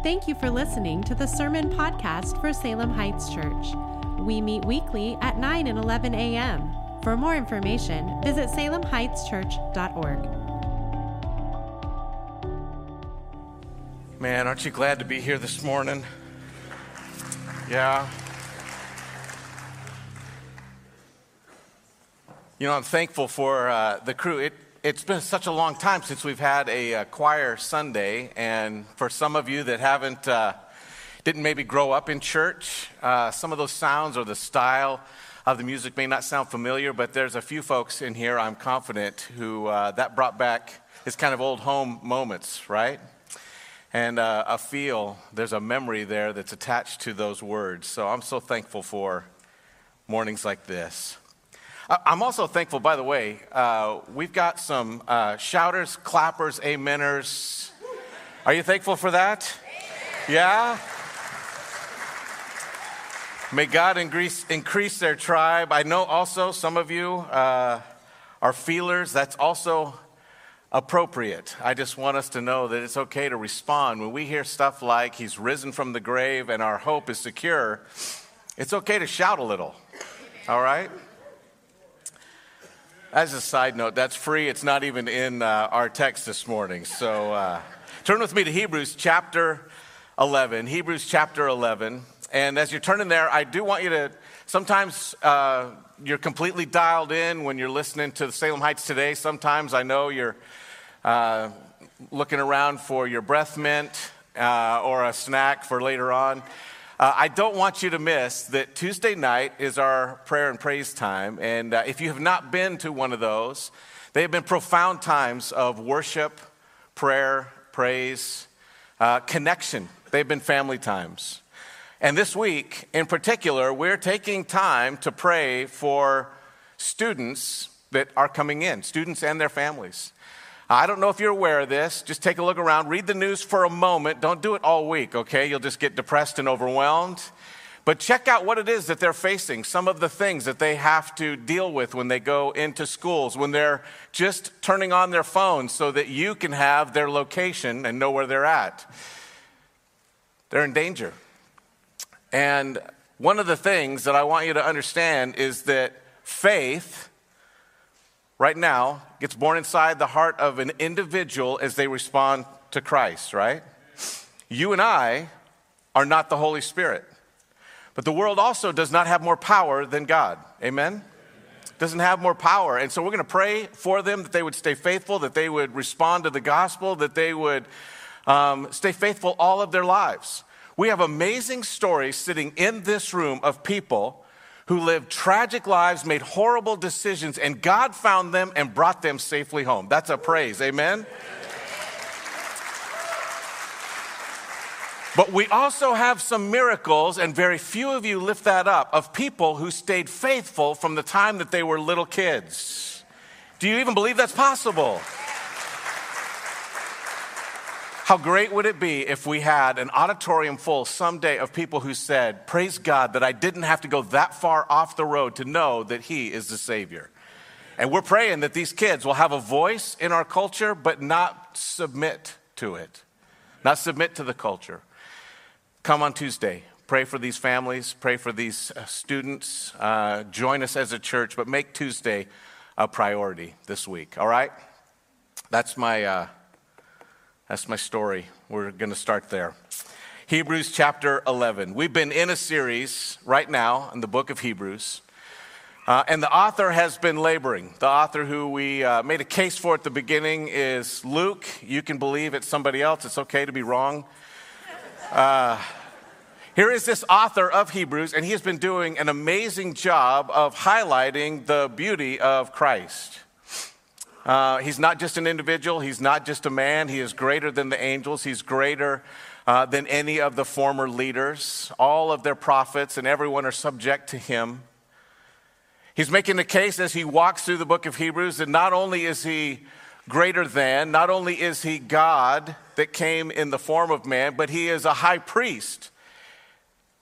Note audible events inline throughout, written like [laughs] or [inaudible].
Thank you for listening to the Sermon Podcast for Salem Heights Church. We meet weekly at 9 and 11 a.m. For more information, visit salemheightschurch.org. Man, aren't you glad to be here this morning? Yeah. You know, I'm thankful for uh, the crew. It, it's been such a long time since we've had a, a choir Sunday, and for some of you that haven't, uh, didn't maybe grow up in church, uh, some of those sounds or the style of the music may not sound familiar, but there's a few folks in here, I'm confident, who uh, that brought back his kind of old home moments, right? And uh, a feel, there's a memory there that's attached to those words. So I'm so thankful for mornings like this. I'm also thankful, by the way, uh, we've got some uh, shouters, clappers, ameners. Are you thankful for that? Yeah? May God increase, increase their tribe. I know also some of you uh, are feelers. That's also appropriate. I just want us to know that it's okay to respond. When we hear stuff like, He's risen from the grave and our hope is secure, it's okay to shout a little. All right? As a side note, that's free. It's not even in uh, our text this morning. So uh, turn with me to Hebrews chapter 11. Hebrews chapter 11. And as you're turning there, I do want you to sometimes uh, you're completely dialed in when you're listening to the Salem Heights today. Sometimes I know you're uh, looking around for your breath mint uh, or a snack for later on. Uh, I don't want you to miss that Tuesday night is our prayer and praise time. And uh, if you have not been to one of those, they have been profound times of worship, prayer, praise, uh, connection. They've been family times. And this week, in particular, we're taking time to pray for students that are coming in, students and their families. I don't know if you're aware of this. Just take a look around, read the news for a moment. Don't do it all week, okay? You'll just get depressed and overwhelmed. But check out what it is that they're facing, some of the things that they have to deal with when they go into schools, when they're just turning on their phones so that you can have their location and know where they're at. They're in danger. And one of the things that I want you to understand is that faith right now gets born inside the heart of an individual as they respond to Christ, right? You and I are not the Holy Spirit. But the world also does not have more power than God. Amen? Doesn't have more power. And so we're going to pray for them that they would stay faithful, that they would respond to the gospel, that they would um, stay faithful all of their lives. We have amazing stories sitting in this room of people who lived tragic lives, made horrible decisions, and God found them and brought them safely home. That's a praise. Amen? But we also have some miracles, and very few of you lift that up, of people who stayed faithful from the time that they were little kids. Do you even believe that's possible? How great would it be if we had an auditorium full someday of people who said, Praise God that I didn't have to go that far off the road to know that He is the Savior. And we're praying that these kids will have a voice in our culture, but not submit to it, not submit to the culture. Come on Tuesday. Pray for these families, pray for these uh, students. Uh, join us as a church, but make Tuesday a priority this week, all right? That's my. Uh, that's my story. We're going to start there. Hebrews chapter 11. We've been in a series right now in the book of Hebrews. Uh, and the author has been laboring. The author who we uh, made a case for at the beginning is Luke. You can believe it's somebody else, it's okay to be wrong. Uh, here is this author of Hebrews, and he has been doing an amazing job of highlighting the beauty of Christ. Uh, he's not just an individual, he's not just a man, he is greater than the angels, he's greater uh, than any of the former leaders. All of their prophets and everyone are subject to him. He's making the case as he walks through the book of Hebrews that not only is he greater than, not only is he God that came in the form of man, but he is a high priest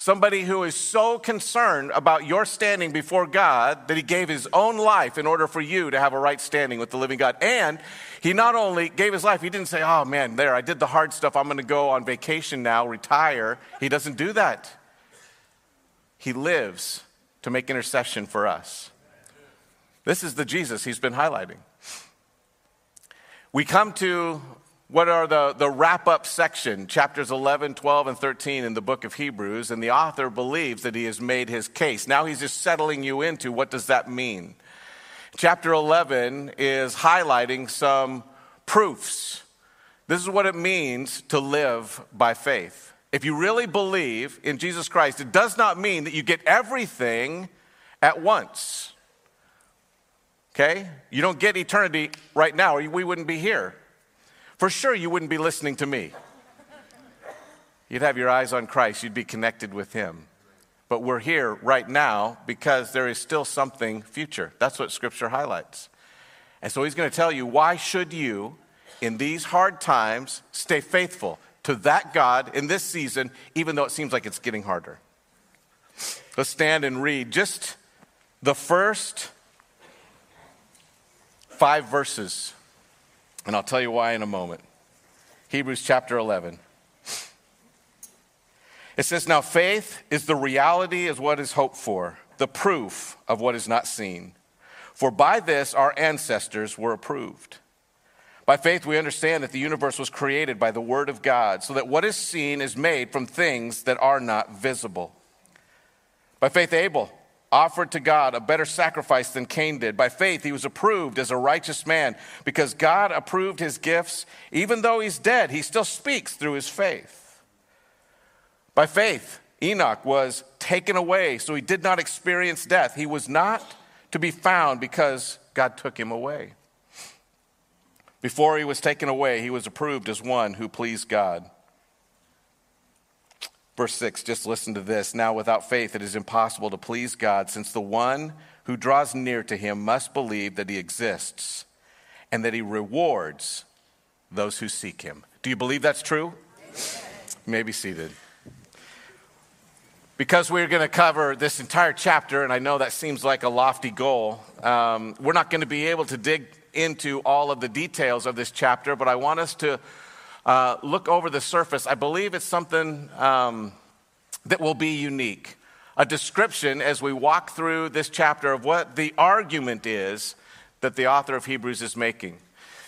Somebody who is so concerned about your standing before God that he gave his own life in order for you to have a right standing with the living God. And he not only gave his life, he didn't say, Oh man, there, I did the hard stuff. I'm going to go on vacation now, retire. He doesn't do that. He lives to make intercession for us. This is the Jesus he's been highlighting. We come to what are the, the wrap up section, chapters 11, 12, and 13 in the book of Hebrews, and the author believes that he has made his case. Now he's just settling you into what does that mean? Chapter 11 is highlighting some proofs. This is what it means to live by faith. If you really believe in Jesus Christ, it does not mean that you get everything at once. Okay? You don't get eternity right now, or we wouldn't be here. For sure, you wouldn't be listening to me. You'd have your eyes on Christ, you'd be connected with Him. But we're here right now because there is still something future. That's what Scripture highlights. And so He's going to tell you why should you, in these hard times, stay faithful to that God in this season, even though it seems like it's getting harder. Let's stand and read just the first five verses and I'll tell you why in a moment. Hebrews chapter 11. It says, Now faith is the reality of what is hoped for, the proof of what is not seen. For by this our ancestors were approved. By faith, we understand that the universe was created by the Word of God, so that what is seen is made from things that are not visible. By faith, Abel offered to God a better sacrifice than Cain did. By faith, he was approved as a righteous man because God approved his gifts. Even though he's dead, he still speaks through his faith. By faith, Enoch was taken away, so he did not experience death. He was not to be found because God took him away. Before he was taken away, he was approved as one who pleased God. Verse 6, just listen to this. Now, without faith, it is impossible to please God, since the one who draws near to him must believe that he exists and that he rewards those who seek him. Do you believe that's true? You may be seated. Because we're going to cover this entire chapter, and I know that seems like a lofty goal, um, we're not going to be able to dig into all of the details of this chapter, but I want us to uh, look over the surface, I believe it's something um, that will be unique. A description as we walk through this chapter of what the argument is that the author of Hebrews is making.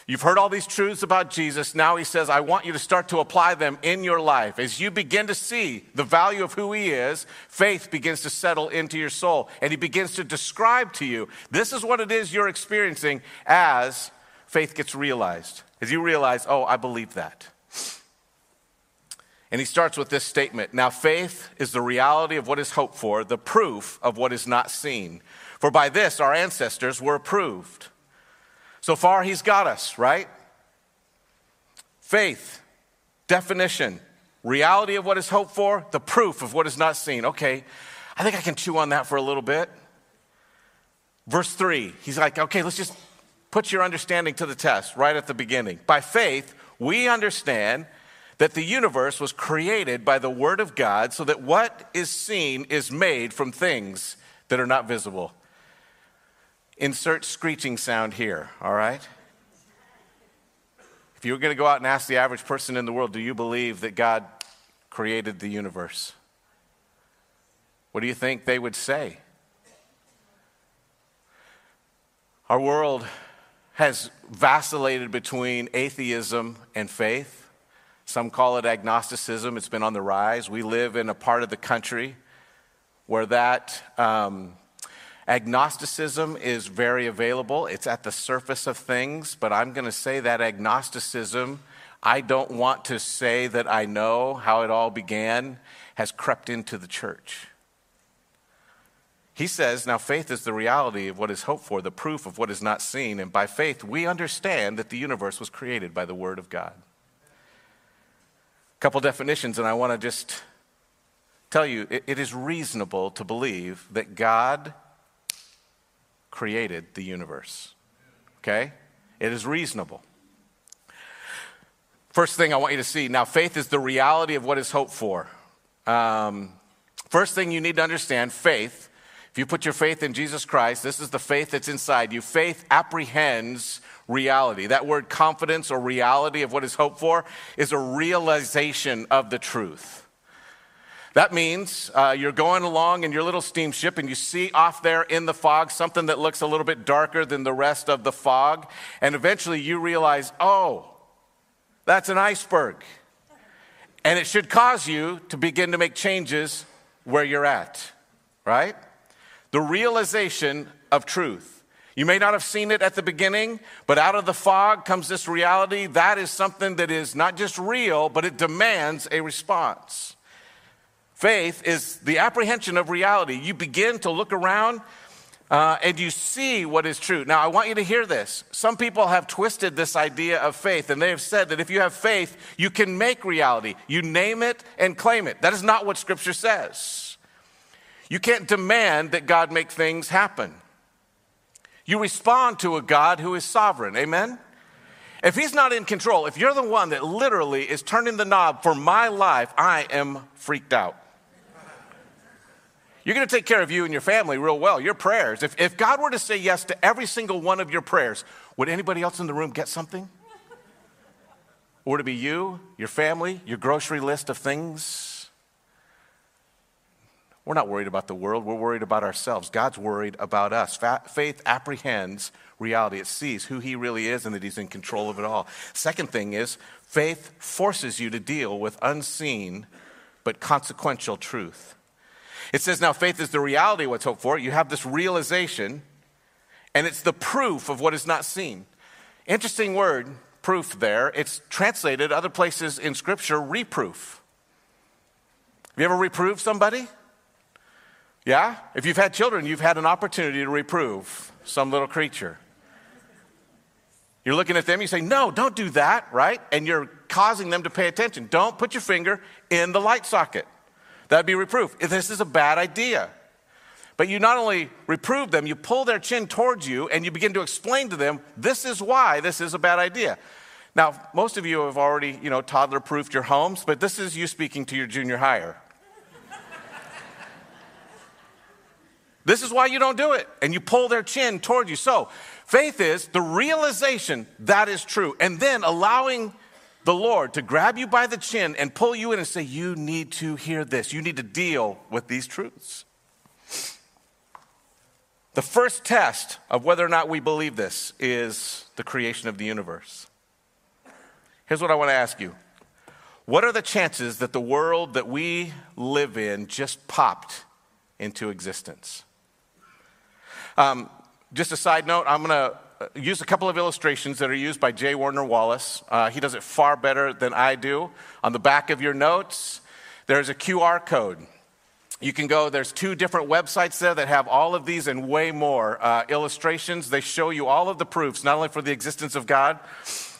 You've heard all these truths about Jesus. Now he says, I want you to start to apply them in your life. As you begin to see the value of who he is, faith begins to settle into your soul. And he begins to describe to you this is what it is you're experiencing as faith gets realized. As you realize, oh, I believe that. And he starts with this statement Now, faith is the reality of what is hoped for, the proof of what is not seen. For by this our ancestors were approved. So far, he's got us, right? Faith, definition, reality of what is hoped for, the proof of what is not seen. Okay, I think I can chew on that for a little bit. Verse 3, he's like, okay, let's just put your understanding to the test right at the beginning. By faith, we understand that the universe was created by the Word of God so that what is seen is made from things that are not visible. Insert screeching sound here, all right? If you were going to go out and ask the average person in the world, do you believe that God created the universe? What do you think they would say? Our world has vacillated between atheism and faith. Some call it agnosticism. It's been on the rise. We live in a part of the country where that um, agnosticism is very available. It's at the surface of things, but I'm going to say that agnosticism, I don't want to say that I know how it all began, has crept into the church. He says, Now faith is the reality of what is hoped for, the proof of what is not seen. And by faith, we understand that the universe was created by the Word of God. A couple definitions, and I want to just tell you it, it is reasonable to believe that God created the universe. Okay? It is reasonable. First thing I want you to see now, faith is the reality of what is hoped for. Um, First thing you need to understand faith. You put your faith in Jesus Christ, this is the faith that's inside you. Faith apprehends reality. That word confidence or reality of what is hoped for is a realization of the truth. That means uh, you're going along in your little steamship and you see off there in the fog something that looks a little bit darker than the rest of the fog. And eventually you realize, oh, that's an iceberg. And it should cause you to begin to make changes where you're at, right? The realization of truth. You may not have seen it at the beginning, but out of the fog comes this reality. That is something that is not just real, but it demands a response. Faith is the apprehension of reality. You begin to look around uh, and you see what is true. Now, I want you to hear this. Some people have twisted this idea of faith, and they have said that if you have faith, you can make reality. You name it and claim it. That is not what Scripture says. You can't demand that God make things happen. You respond to a God who is sovereign. Amen? If He's not in control, if you're the one that literally is turning the knob for my life, I am freaked out. You're going to take care of you and your family real well, your prayers. If, if God were to say yes to every single one of your prayers, would anybody else in the room get something? Or would it be you, your family, your grocery list of things? We're not worried about the world, we're worried about ourselves. God's worried about us. Fa- faith apprehends reality, it sees who He really is and that He's in control of it all. Second thing is, faith forces you to deal with unseen but consequential truth. It says now faith is the reality of what's hoped for. You have this realization, and it's the proof of what is not seen. Interesting word, proof there. It's translated other places in Scripture, reproof. Have you ever reproved somebody? Yeah? If you've had children, you've had an opportunity to reprove some little creature. You're looking at them, you say, No, don't do that, right? And you're causing them to pay attention. Don't put your finger in the light socket. That'd be reproof. This is a bad idea. But you not only reprove them, you pull their chin towards you and you begin to explain to them, this is why this is a bad idea. Now, most of you have already, you know, toddler proofed your homes, but this is you speaking to your junior higher. This is why you don't do it. And you pull their chin toward you. So, faith is the realization that is true, and then allowing the Lord to grab you by the chin and pull you in and say, You need to hear this. You need to deal with these truths. The first test of whether or not we believe this is the creation of the universe. Here's what I want to ask you What are the chances that the world that we live in just popped into existence? Um, just a side note, I'm going to uh, use a couple of illustrations that are used by J. Warner Wallace. Uh, he does it far better than I do. On the back of your notes, there's a QR code. You can go, there's two different websites there that have all of these and way more uh, illustrations. They show you all of the proofs, not only for the existence of God,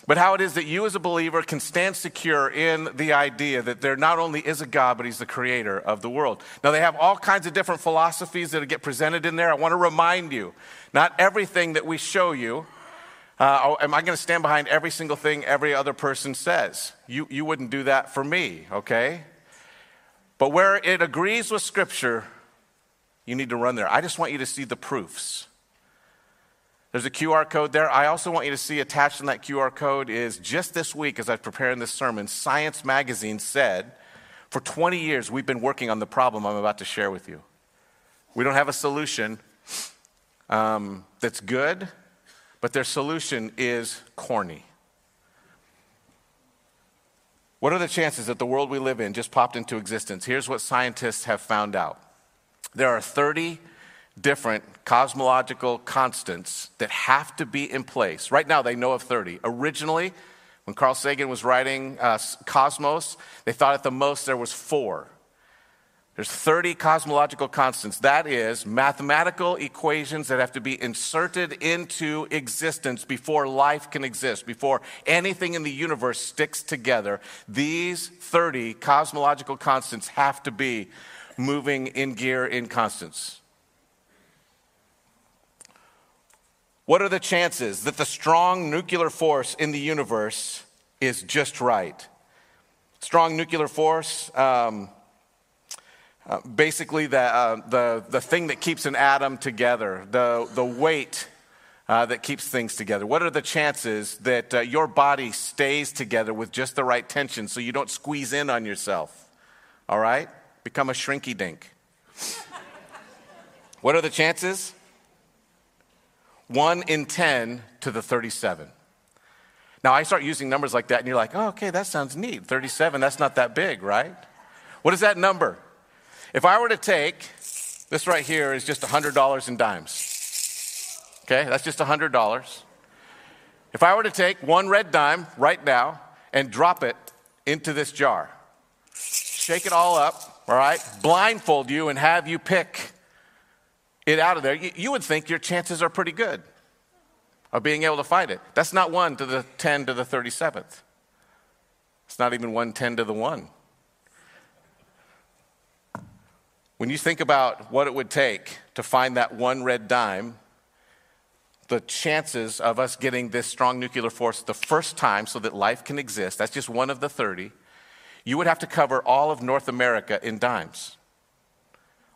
but how it is that you as a believer can stand secure in the idea that there not only is a God, but He's the creator of the world. Now, they have all kinds of different philosophies that get presented in there. I want to remind you not everything that we show you. Uh, oh, am I going to stand behind every single thing every other person says? You, you wouldn't do that for me, okay? But where it agrees with Scripture, you need to run there. I just want you to see the proofs. There's a QR code there. I also want you to see attached in that QR code is just this week, as I was preparing this sermon, Science Magazine said, for 20 years, we've been working on the problem I'm about to share with you. We don't have a solution um, that's good, but their solution is corny. What are the chances that the world we live in just popped into existence? Here's what scientists have found out there are 30 different cosmological constants that have to be in place. Right now, they know of 30. Originally, when Carl Sagan was writing uh, Cosmos, they thought at the most there was four. There's 30 cosmological constants. That is mathematical equations that have to be inserted into existence before life can exist, before anything in the universe sticks together. These 30 cosmological constants have to be moving in gear in constants. What are the chances that the strong nuclear force in the universe is just right? Strong nuclear force. Um, Uh, basically, the, uh, the, the thing that keeps an atom together, the, the weight uh, that keeps things together. What are the chances that uh, your body stays together with just the right tension so you don't squeeze in on yourself? All right? Become a shrinky dink. what are the chances? 1 in 10 to the 37. Now, I start using numbers like that, and you're like, oh, okay, that sounds neat. 37, that's not that big, right? What is that number? If I were to take this right here is just $100 in dimes. Okay, that's just $100. If I were to take one red dime right now and drop it into this jar, shake it all up, all right, blindfold you and have you pick it out of there, you, you would think your chances are pretty good of being able to find it. That's not 1 to the 10 to the 37th. It's not even 1 10 to the 1. When you think about what it would take to find that one red dime, the chances of us getting this strong nuclear force the first time so that life can exist, that's just one of the 30, you would have to cover all of North America in dimes.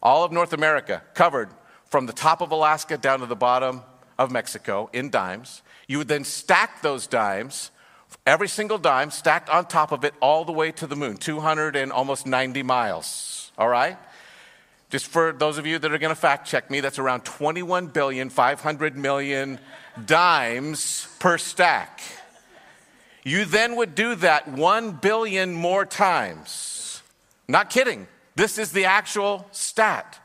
All of North America covered from the top of Alaska down to the bottom of Mexico in dimes. You would then stack those dimes, every single dime stacked on top of it all the way to the moon, 200 and almost 90 miles. All right? Just for those of you that are going to fact check me, that's around 21 billion 500 million dimes per stack. You then would do that 1 billion more times. Not kidding. This is the actual stat.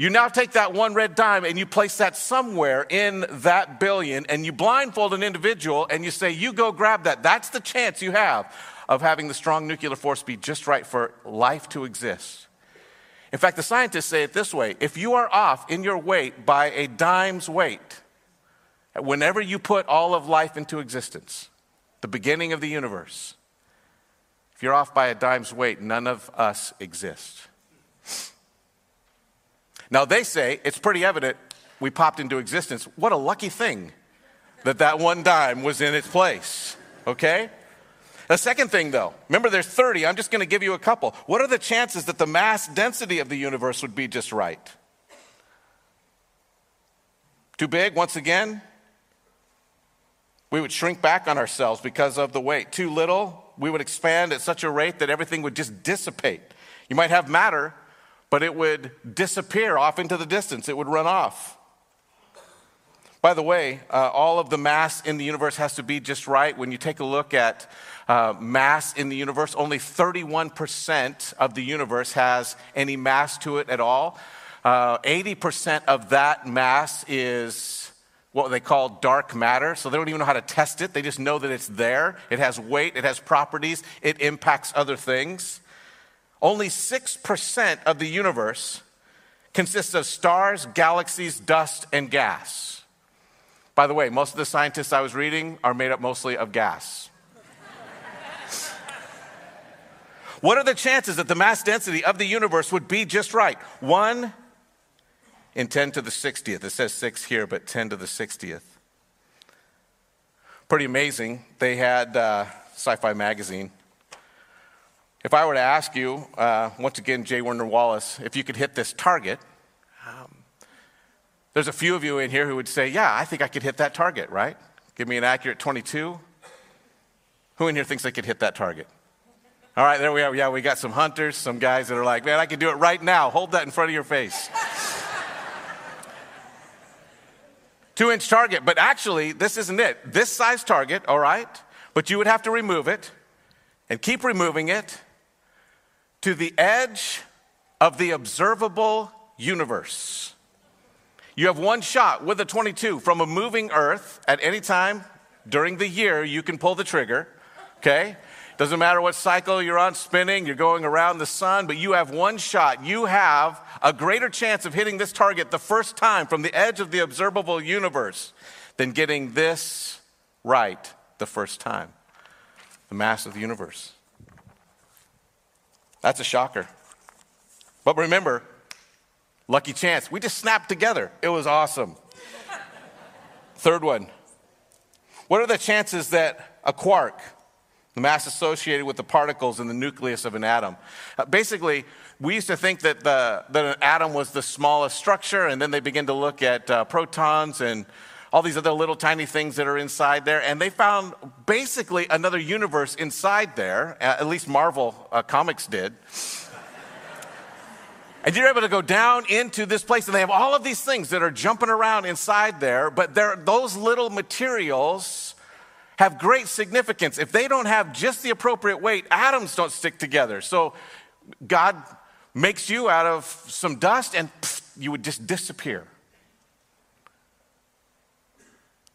You now take that one red dime and you place that somewhere in that billion and you blindfold an individual and you say, You go grab that. That's the chance you have of having the strong nuclear force be just right for life to exist. In fact, the scientists say it this way if you are off in your weight by a dime's weight, whenever you put all of life into existence, the beginning of the universe, if you're off by a dime's weight, none of us exist. Now, they say it's pretty evident we popped into existence. What a lucky thing that that one dime was in its place, okay? The second thing, though, remember there's 30. I'm just going to give you a couple. What are the chances that the mass density of the universe would be just right? Too big, once again? We would shrink back on ourselves because of the weight. Too little, we would expand at such a rate that everything would just dissipate. You might have matter, but it would disappear off into the distance, it would run off. By the way, uh, all of the mass in the universe has to be just right. When you take a look at uh, mass in the universe, only 31% of the universe has any mass to it at all. Uh, 80% of that mass is what they call dark matter. So they don't even know how to test it. They just know that it's there. It has weight, it has properties, it impacts other things. Only 6% of the universe consists of stars, galaxies, dust, and gas. By the way, most of the scientists I was reading are made up mostly of gas. [laughs] what are the chances that the mass density of the universe would be just right? One in 10 to the 60th. It says six here, but 10 to the 60th. Pretty amazing. They had uh, Sci Fi Magazine. If I were to ask you, uh, once again, J. Warner Wallace, if you could hit this target, there's a few of you in here who would say, Yeah, I think I could hit that target, right? Give me an accurate 22. Who in here thinks they could hit that target? All right, there we are. Yeah, we got some hunters, some guys that are like, Man, I can do it right now. Hold that in front of your face. [laughs] Two inch target, but actually, this isn't it. This size target, all right, but you would have to remove it and keep removing it to the edge of the observable universe. You have one shot with a 22 from a moving earth at any time during the year. You can pull the trigger, okay? Doesn't matter what cycle you're on spinning, you're going around the sun, but you have one shot. You have a greater chance of hitting this target the first time from the edge of the observable universe than getting this right the first time. The mass of the universe. That's a shocker. But remember, Lucky chance. We just snapped together. It was awesome. Third one. What are the chances that a quark, the mass associated with the particles in the nucleus of an atom. Uh, basically, we used to think that, the, that an atom was the smallest structure, and then they began to look at uh, protons and all these other little tiny things that are inside there, and they found basically another universe inside there, at least Marvel uh, Comics did. and you're able to go down into this place, and they have all of these things that are jumping around inside there, but those little materials have great significance. If they don't have just the appropriate weight, atoms don't stick together. So God makes you out of some dust and you would just disappear.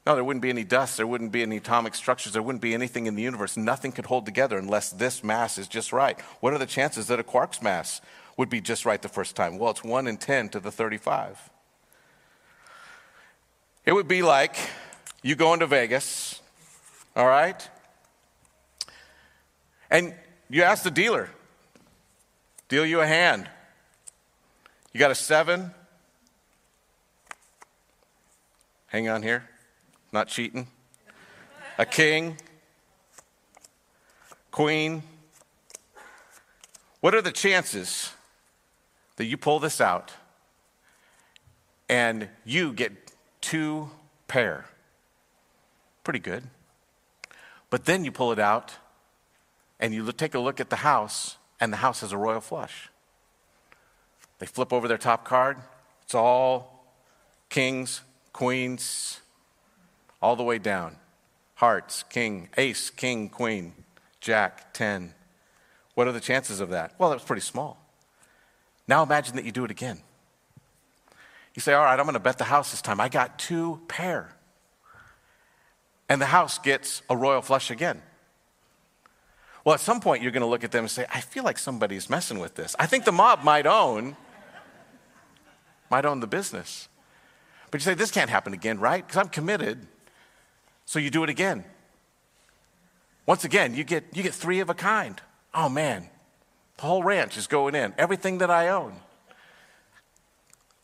No, there wouldn't be any dust, there wouldn't be any atomic structures, there wouldn't be anything in the universe. Nothing could hold together unless this mass is just right. What are the chances that a quark's mass would be just right the first time? Well, it's 1 in 10 to the 35. It would be like you go into Vegas all right? And you ask the dealer, deal you a hand. You got a seven? Hang on here, not cheating. A king, queen. What are the chances that you pull this out and you get two pair? Pretty good. But then you pull it out and you take a look at the house, and the house has a royal flush. They flip over their top card. It's all kings, queens, all the way down. Hearts, king, ace, king, queen, jack, 10. What are the chances of that? Well, that was pretty small. Now imagine that you do it again. You say, All right, I'm going to bet the house this time. I got two pair and the house gets a royal flush again. Well, at some point, you're going to look at them and say, I feel like somebody's messing with this. I think the mob might own, might own the business. But you say, this can't happen again, right? Because I'm committed. So you do it again. Once again, you get, you get three of a kind. Oh man, the whole ranch is going in, everything that I own.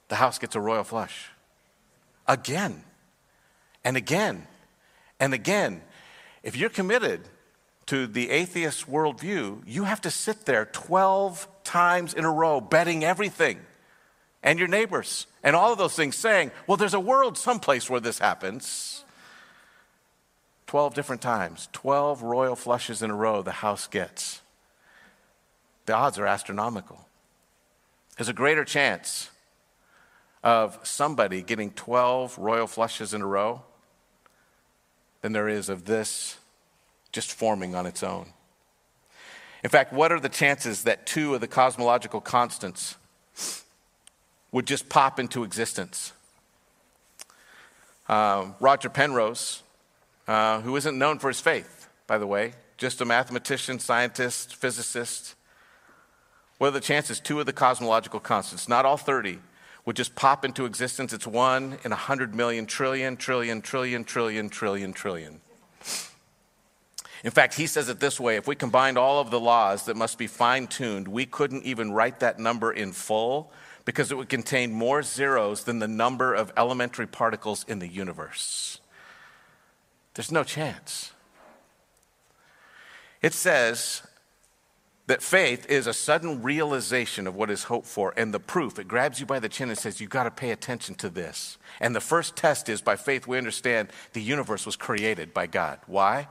The house gets a royal flush. Again and again and again, if you're committed to the atheist worldview, you have to sit there 12 times in a row betting everything and your neighbors and all of those things, saying, Well, there's a world someplace where this happens. 12 different times, 12 royal flushes in a row the house gets. The odds are astronomical. There's a greater chance of somebody getting 12 royal flushes in a row than there is of this just forming on its own. In fact, what are the chances that two of the cosmological constants would just pop into existence? Um, Roger Penrose, uh, who isn't known for his faith, by the way, just a mathematician, scientist, physicist. What are the chances two of the cosmological constants, not all 30, would just pop into existence. It's one in a hundred million trillion, trillion, trillion, trillion, trillion, trillion. In fact, he says it this way if we combined all of the laws that must be fine tuned, we couldn't even write that number in full because it would contain more zeros than the number of elementary particles in the universe. There's no chance. It says that faith is a sudden realization of what is hoped for, and the proof, it grabs you by the chin and says, You've got to pay attention to this. And the first test is by faith, we understand the universe was created by God. Why?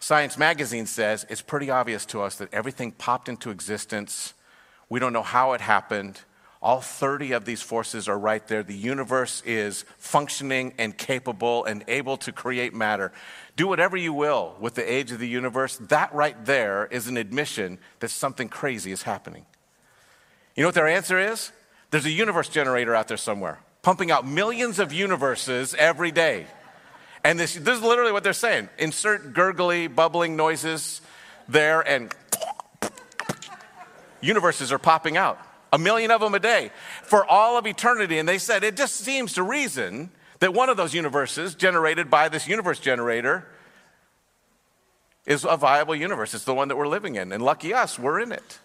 Science Magazine says it's pretty obvious to us that everything popped into existence. We don't know how it happened. All 30 of these forces are right there. The universe is functioning and capable and able to create matter. Do whatever you will with the age of the universe. That right there is an admission that something crazy is happening. You know what their answer is? There's a universe generator out there somewhere, pumping out millions of universes every day. And this, this is literally what they're saying. Insert gurgly, bubbling noises there, and [laughs] universes are popping out. A million of them a day for all of eternity. And they said it just seems to reason that one of those universes, generated by this universe generator, is a viable universe. It's the one that we're living in. And lucky us, we're in it.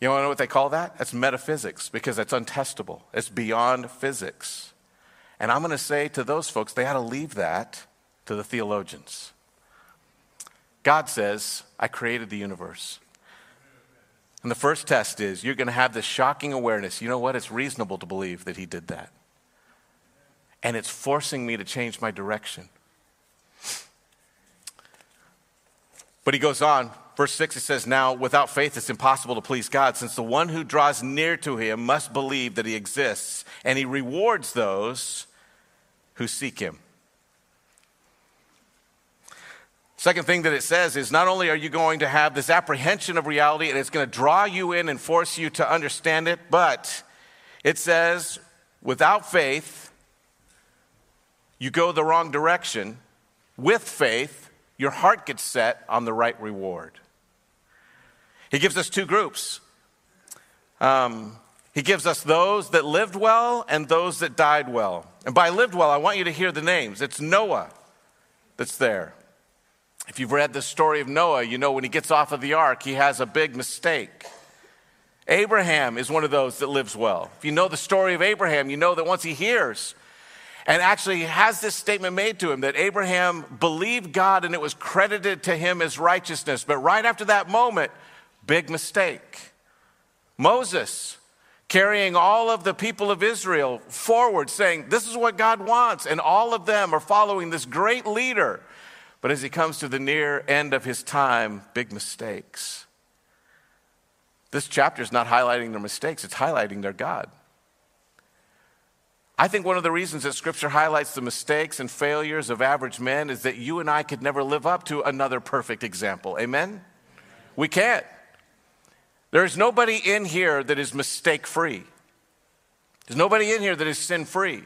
You know what they call that? That's metaphysics because it's untestable, it's beyond physics. And I'm going to say to those folks, they ought to leave that to the theologians. God says, I created the universe. And the first test is you're going to have this shocking awareness. You know what? It's reasonable to believe that He did that. And it's forcing me to change my direction. But he goes on, verse 6, he says, Now, without faith, it's impossible to please God, since the one who draws near to him must believe that he exists, and he rewards those who seek him. Second thing that it says is not only are you going to have this apprehension of reality and it's going to draw you in and force you to understand it, but it says without faith, you go the wrong direction. With faith, your heart gets set on the right reward. He gives us two groups. Um, he gives us those that lived well and those that died well. And by lived well, I want you to hear the names. It's Noah that's there. If you've read the story of Noah, you know when he gets off of the ark, he has a big mistake. Abraham is one of those that lives well. If you know the story of Abraham, you know that once he hears and actually has this statement made to him that Abraham believed God and it was credited to him as righteousness. But right after that moment, big mistake. Moses carrying all of the people of Israel forward, saying, This is what God wants. And all of them are following this great leader. But as he comes to the near end of his time, big mistakes. This chapter is not highlighting their mistakes, it's highlighting their God. I think one of the reasons that Scripture highlights the mistakes and failures of average men is that you and I could never live up to another perfect example. Amen? We can't. There is nobody in here that is mistake free. There's nobody in here that is sin free.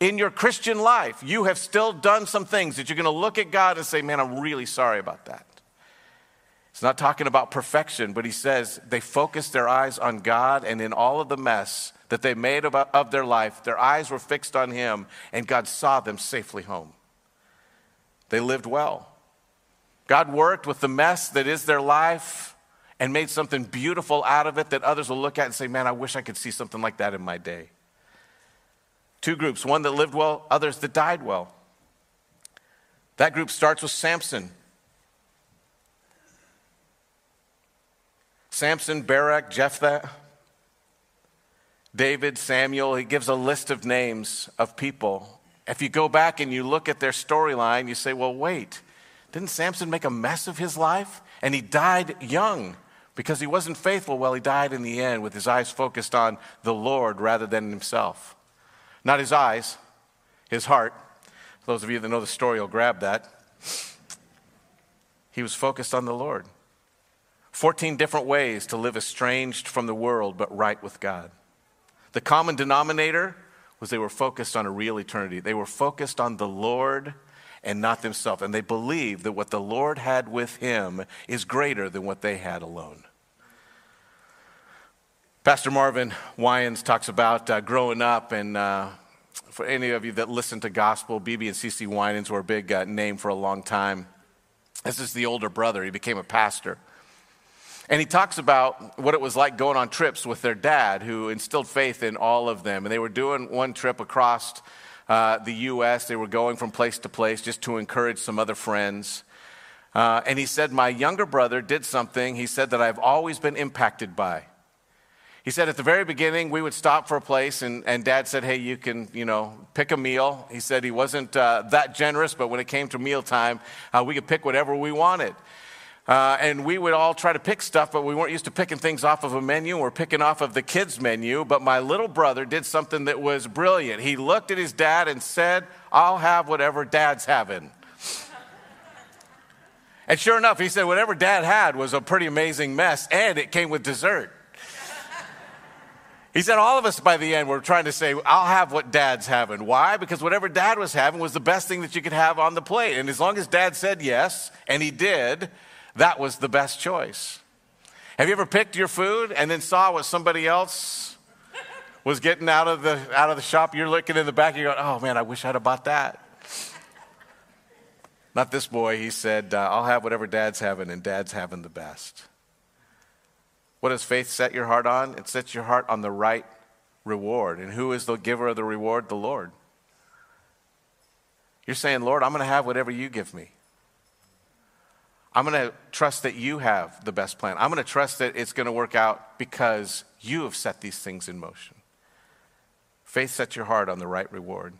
In your Christian life, you have still done some things that you're going to look at God and say, Man, I'm really sorry about that. It's not talking about perfection, but he says they focused their eyes on God, and in all of the mess, that they made of, of their life, their eyes were fixed on Him, and God saw them safely home. They lived well. God worked with the mess that is their life and made something beautiful out of it that others will look at and say, Man, I wish I could see something like that in my day. Two groups one that lived well, others that died well. That group starts with Samson. Samson, Barak, Jephthah, David, Samuel, he gives a list of names of people. If you go back and you look at their storyline, you say, well, wait, didn't Samson make a mess of his life? And he died young because he wasn't faithful. Well, he died in the end with his eyes focused on the Lord rather than himself. Not his eyes, his heart. For Those of you that know the story will grab that. He was focused on the Lord. 14 different ways to live estranged from the world but right with God. The common denominator was they were focused on a real eternity. They were focused on the Lord and not themselves. And they believed that what the Lord had with him is greater than what they had alone. Pastor Marvin Winans talks about uh, growing up, and uh, for any of you that listen to gospel, BeBe and CeCe Winans were a big uh, name for a long time. This is the older brother. He became a pastor. And he talks about what it was like going on trips with their dad, who instilled faith in all of them. And they were doing one trip across uh, the U.S., they were going from place to place just to encourage some other friends. Uh, and he said, My younger brother did something, he said, that I've always been impacted by. He said at the very beginning, we would stop for a place, and, and dad said, Hey, you can, you know, pick a meal. He said he wasn't uh, that generous, but when it came to mealtime, uh, we could pick whatever we wanted. Uh, and we would all try to pick stuff, but we weren't used to picking things off of a menu. We're picking off of the kids' menu. But my little brother did something that was brilliant. He looked at his dad and said, I'll have whatever dad's having. and sure enough, he said, whatever dad had was a pretty amazing mess, and it came with dessert. He said, all of us by the end were trying to say, I'll have what dad's having. Why? Because whatever dad was having was the best thing that you could have on the plate. And as long as dad said yes, and he did, that was the best choice. Have you ever picked your food and then saw what somebody else was getting out of the, out of the shop? You're looking in the back, you're going, oh man, I wish I'd have bought that. Not this boy. He said, uh, I'll have whatever dad's having, and dad's having the best. What does faith set your heart on? It sets your heart on the right reward. And who is the giver of the reward? The Lord. You're saying, Lord, I'm going to have whatever you give me. I'm going to trust that you have the best plan. I'm going to trust that it's going to work out because you have set these things in motion. Faith sets your heart on the right reward.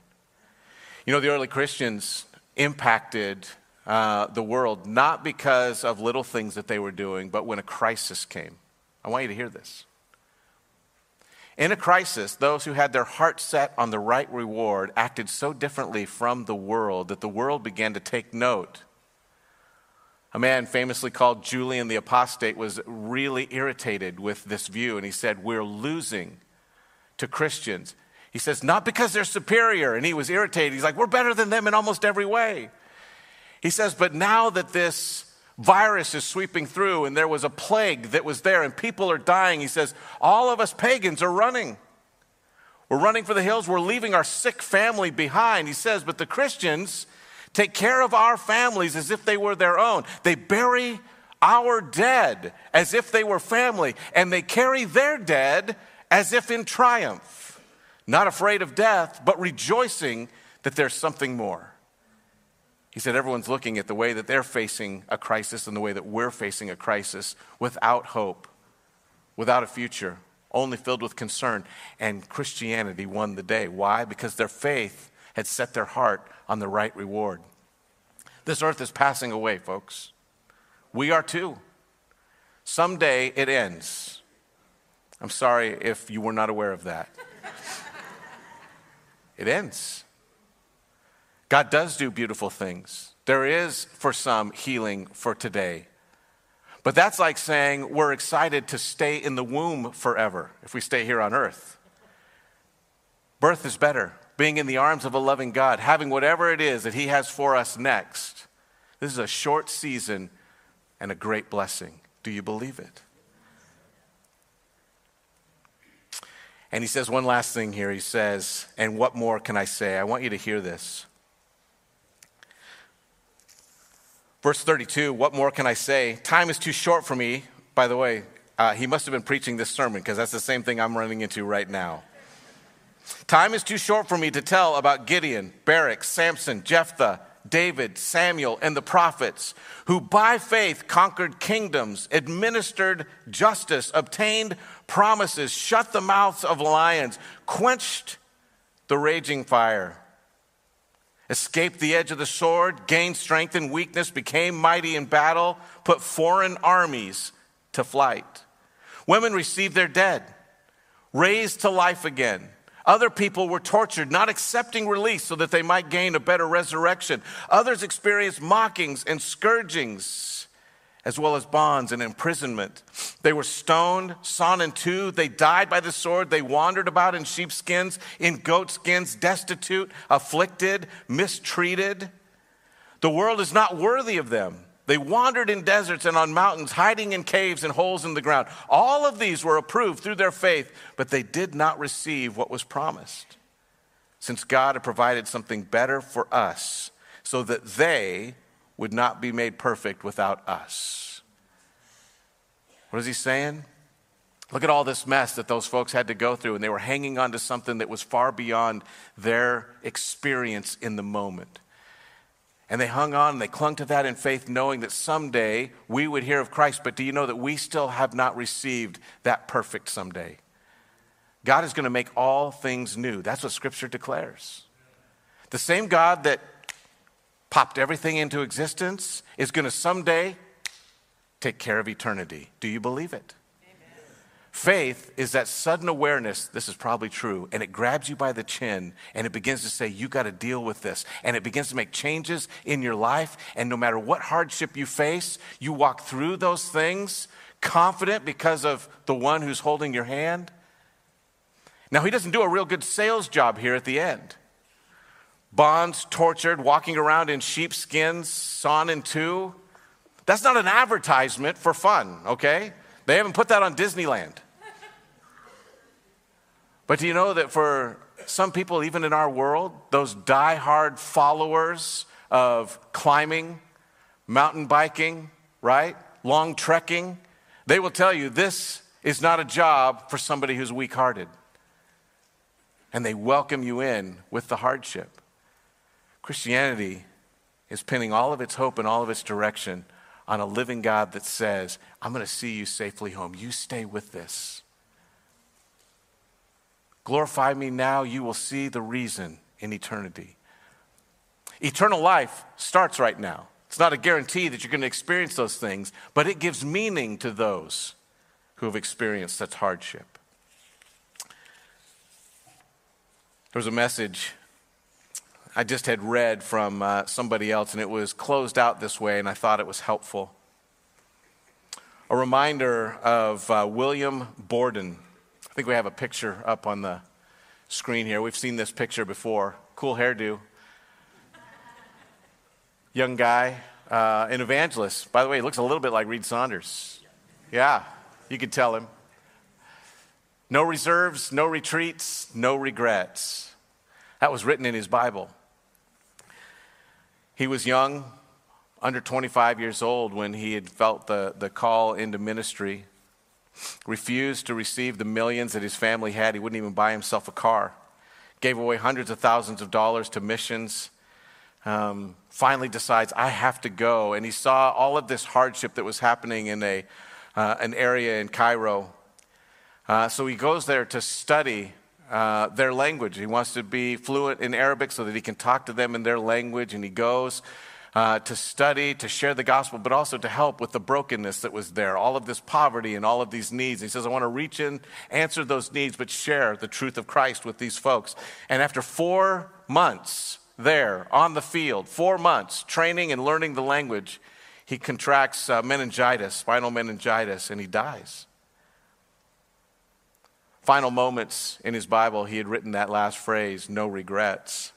You know, the early Christians impacted uh, the world not because of little things that they were doing, but when a crisis came. I want you to hear this. In a crisis, those who had their heart set on the right reward acted so differently from the world that the world began to take note. A man famously called Julian the Apostate was really irritated with this view, and he said, We're losing to Christians. He says, Not because they're superior, and he was irritated. He's like, We're better than them in almost every way. He says, But now that this virus is sweeping through and there was a plague that was there and people are dying. He says, All of us pagans are running. We're running for the hills. We're leaving our sick family behind. He says, But the Christians take care of our families as if they were their own. They bury our dead as if they were family, and they carry their dead as if in triumph, not afraid of death, but rejoicing that there's something more. He said, Everyone's looking at the way that they're facing a crisis and the way that we're facing a crisis without hope, without a future, only filled with concern. And Christianity won the day. Why? Because their faith had set their heart on the right reward. This earth is passing away, folks. We are too. Someday it ends. I'm sorry if you were not aware of that. [laughs] it ends. God does do beautiful things. There is, for some, healing for today. But that's like saying we're excited to stay in the womb forever if we stay here on earth. Birth is better. Being in the arms of a loving God, having whatever it is that He has for us next. This is a short season and a great blessing. Do you believe it? And he says one last thing here. He says, And what more can I say? I want you to hear this. Verse 32, what more can I say? Time is too short for me. By the way, uh, he must have been preaching this sermon because that's the same thing I'm running into right now. Time is too short for me to tell about Gideon, Barak, Samson, Jephthah, David, Samuel, and the prophets, who by faith conquered kingdoms, administered justice, obtained promises, shut the mouths of lions, quenched the raging fire escaped the edge of the sword, gained strength in weakness, became mighty in battle, put foreign armies to flight. Women received their dead, raised to life again. Other people were tortured, not accepting release so that they might gain a better resurrection. Others experienced mockings and scourgings as well as bonds and imprisonment. They were stoned, sawn in two. They died by the sword. They wandered about in sheepskins, in goatskins, destitute, afflicted, mistreated. The world is not worthy of them. They wandered in deserts and on mountains, hiding in caves and holes in the ground. All of these were approved through their faith, but they did not receive what was promised. Since God had provided something better for us, so that they would not be made perfect without us. What is he saying? Look at all this mess that those folks had to go through, and they were hanging on to something that was far beyond their experience in the moment. And they hung on and they clung to that in faith, knowing that someday we would hear of Christ. But do you know that we still have not received that perfect someday? God is going to make all things new. That's what Scripture declares. The same God that popped everything into existence, is going to someday take care of eternity. Do you believe it? Faith is that sudden awareness, this is probably true, and it grabs you by the chin and it begins to say, You got to deal with this. And it begins to make changes in your life. And no matter what hardship you face, you walk through those things confident because of the one who's holding your hand. Now, he doesn't do a real good sales job here at the end bonds, tortured, walking around in sheepskins, sawn in two. That's not an advertisement for fun, okay? They haven't put that on Disneyland. But do you know that for some people, even in our world, those die-hard followers of climbing, mountain biking, right? Long trekking, they will tell you this is not a job for somebody who's weak hearted. And they welcome you in with the hardship. Christianity is pinning all of its hope and all of its direction on a living God that says, I'm going to see you safely home. You stay with this. Glorify me now, you will see the reason in eternity. Eternal life starts right now. It's not a guarantee that you're going to experience those things, but it gives meaning to those who have experienced such hardship. There was a message I just had read from uh, somebody else, and it was closed out this way, and I thought it was helpful. A reminder of uh, William Borden. I think we have a picture up on the screen here. We've seen this picture before. Cool hairdo. Young guy, uh, an evangelist. By the way, he looks a little bit like Reed Saunders. Yeah, you could tell him. No reserves, no retreats, no regrets. That was written in his Bible. He was young, under 25 years old, when he had felt the, the call into ministry, refused to receive the millions that his family had. He wouldn't even buy himself a car, gave away hundreds of thousands of dollars to missions. Um, finally decides, I have to go. And he saw all of this hardship that was happening in a, uh, an area in Cairo uh, so he goes there to study uh, their language. He wants to be fluent in Arabic so that he can talk to them in their language. And he goes uh, to study, to share the gospel, but also to help with the brokenness that was there, all of this poverty and all of these needs. He says, I want to reach in, answer those needs, but share the truth of Christ with these folks. And after four months there on the field, four months training and learning the language, he contracts uh, meningitis, spinal meningitis, and he dies final moments in his Bible, he had written that last phrase, no regrets.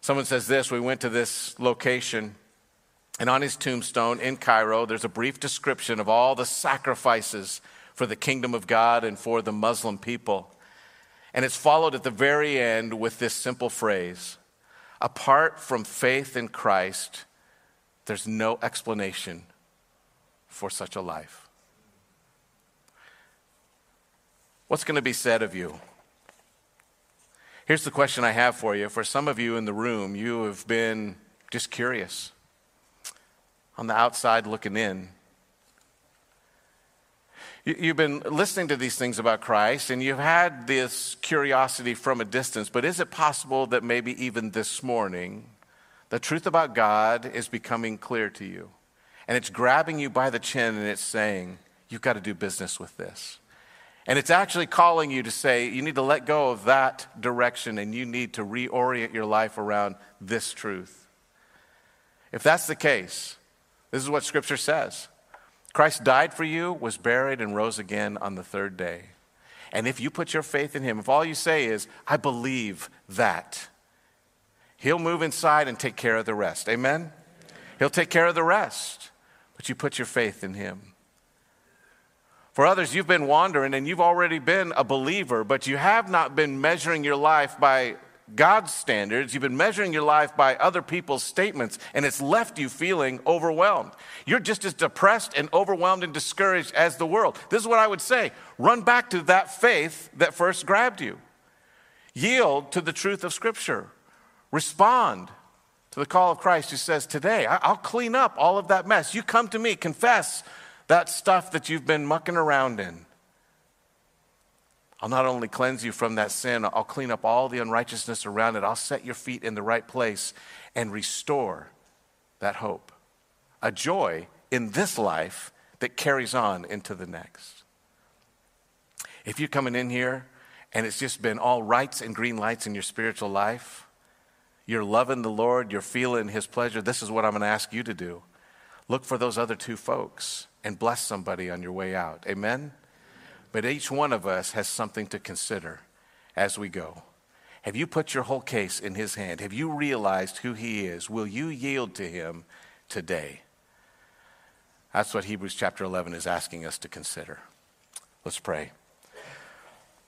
Someone says this We went to this location, and on his tombstone in Cairo, there's a brief description of all the sacrifices for the kingdom of God and for the Muslim people. And it's followed at the very end with this simple phrase Apart from faith in Christ, there's no explanation for such a life. What's going to be said of you? Here's the question I have for you. For some of you in the room, you have been just curious, on the outside looking in. You've been listening to these things about Christ and you've had this curiosity from a distance, but is it possible that maybe even this morning the truth about God is becoming clear to you? And it's grabbing you by the chin and it's saying, You've got to do business with this. And it's actually calling you to say, you need to let go of that direction and you need to reorient your life around this truth. If that's the case, this is what Scripture says Christ died for you, was buried, and rose again on the third day. And if you put your faith in Him, if all you say is, I believe that, He'll move inside and take care of the rest. Amen? He'll take care of the rest. But you put your faith in Him. For others, you've been wandering and you've already been a believer, but you have not been measuring your life by God's standards. You've been measuring your life by other people's statements, and it's left you feeling overwhelmed. You're just as depressed and overwhelmed and discouraged as the world. This is what I would say run back to that faith that first grabbed you. Yield to the truth of Scripture. Respond to the call of Christ who says, Today, I'll clean up all of that mess. You come to me, confess that stuff that you've been mucking around in. I'll not only cleanse you from that sin, I'll clean up all the unrighteousness around it. I'll set your feet in the right place and restore that hope. A joy in this life that carries on into the next. If you're coming in here and it's just been all rights and green lights in your spiritual life, you're loving the Lord, you're feeling His pleasure, this is what I'm going to ask you to do. Look for those other two folks and bless somebody on your way out. Amen? But each one of us has something to consider as we go. Have you put your whole case in His hand? Have you realized who He is? Will you yield to Him today? That's what Hebrews chapter 11 is asking us to consider. Let's pray.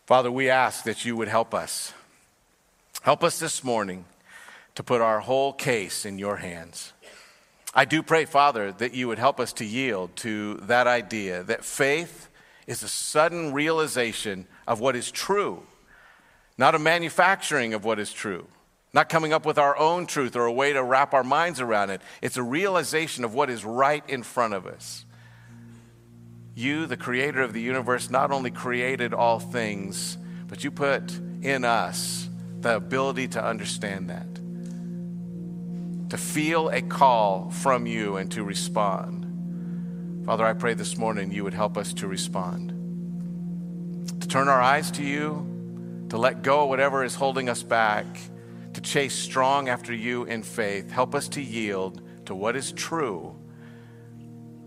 Father, we ask that you would help us. Help us this morning to put our whole case in your hands. I do pray, Father, that you would help us to yield to that idea that faith is a sudden realization of what is true, not a manufacturing of what is true, not coming up with our own truth or a way to wrap our minds around it. It's a realization of what is right in front of us. You, the creator of the universe, not only created all things, but you put in us the ability to understand that, to feel a call from you and to respond. Father, I pray this morning you would help us to respond, to turn our eyes to you, to let go of whatever is holding us back to chase strong after you in faith. Help us to yield to what is true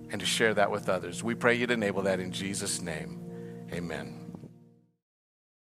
and to share that with others. We pray you'd enable that in Jesus' name. Amen.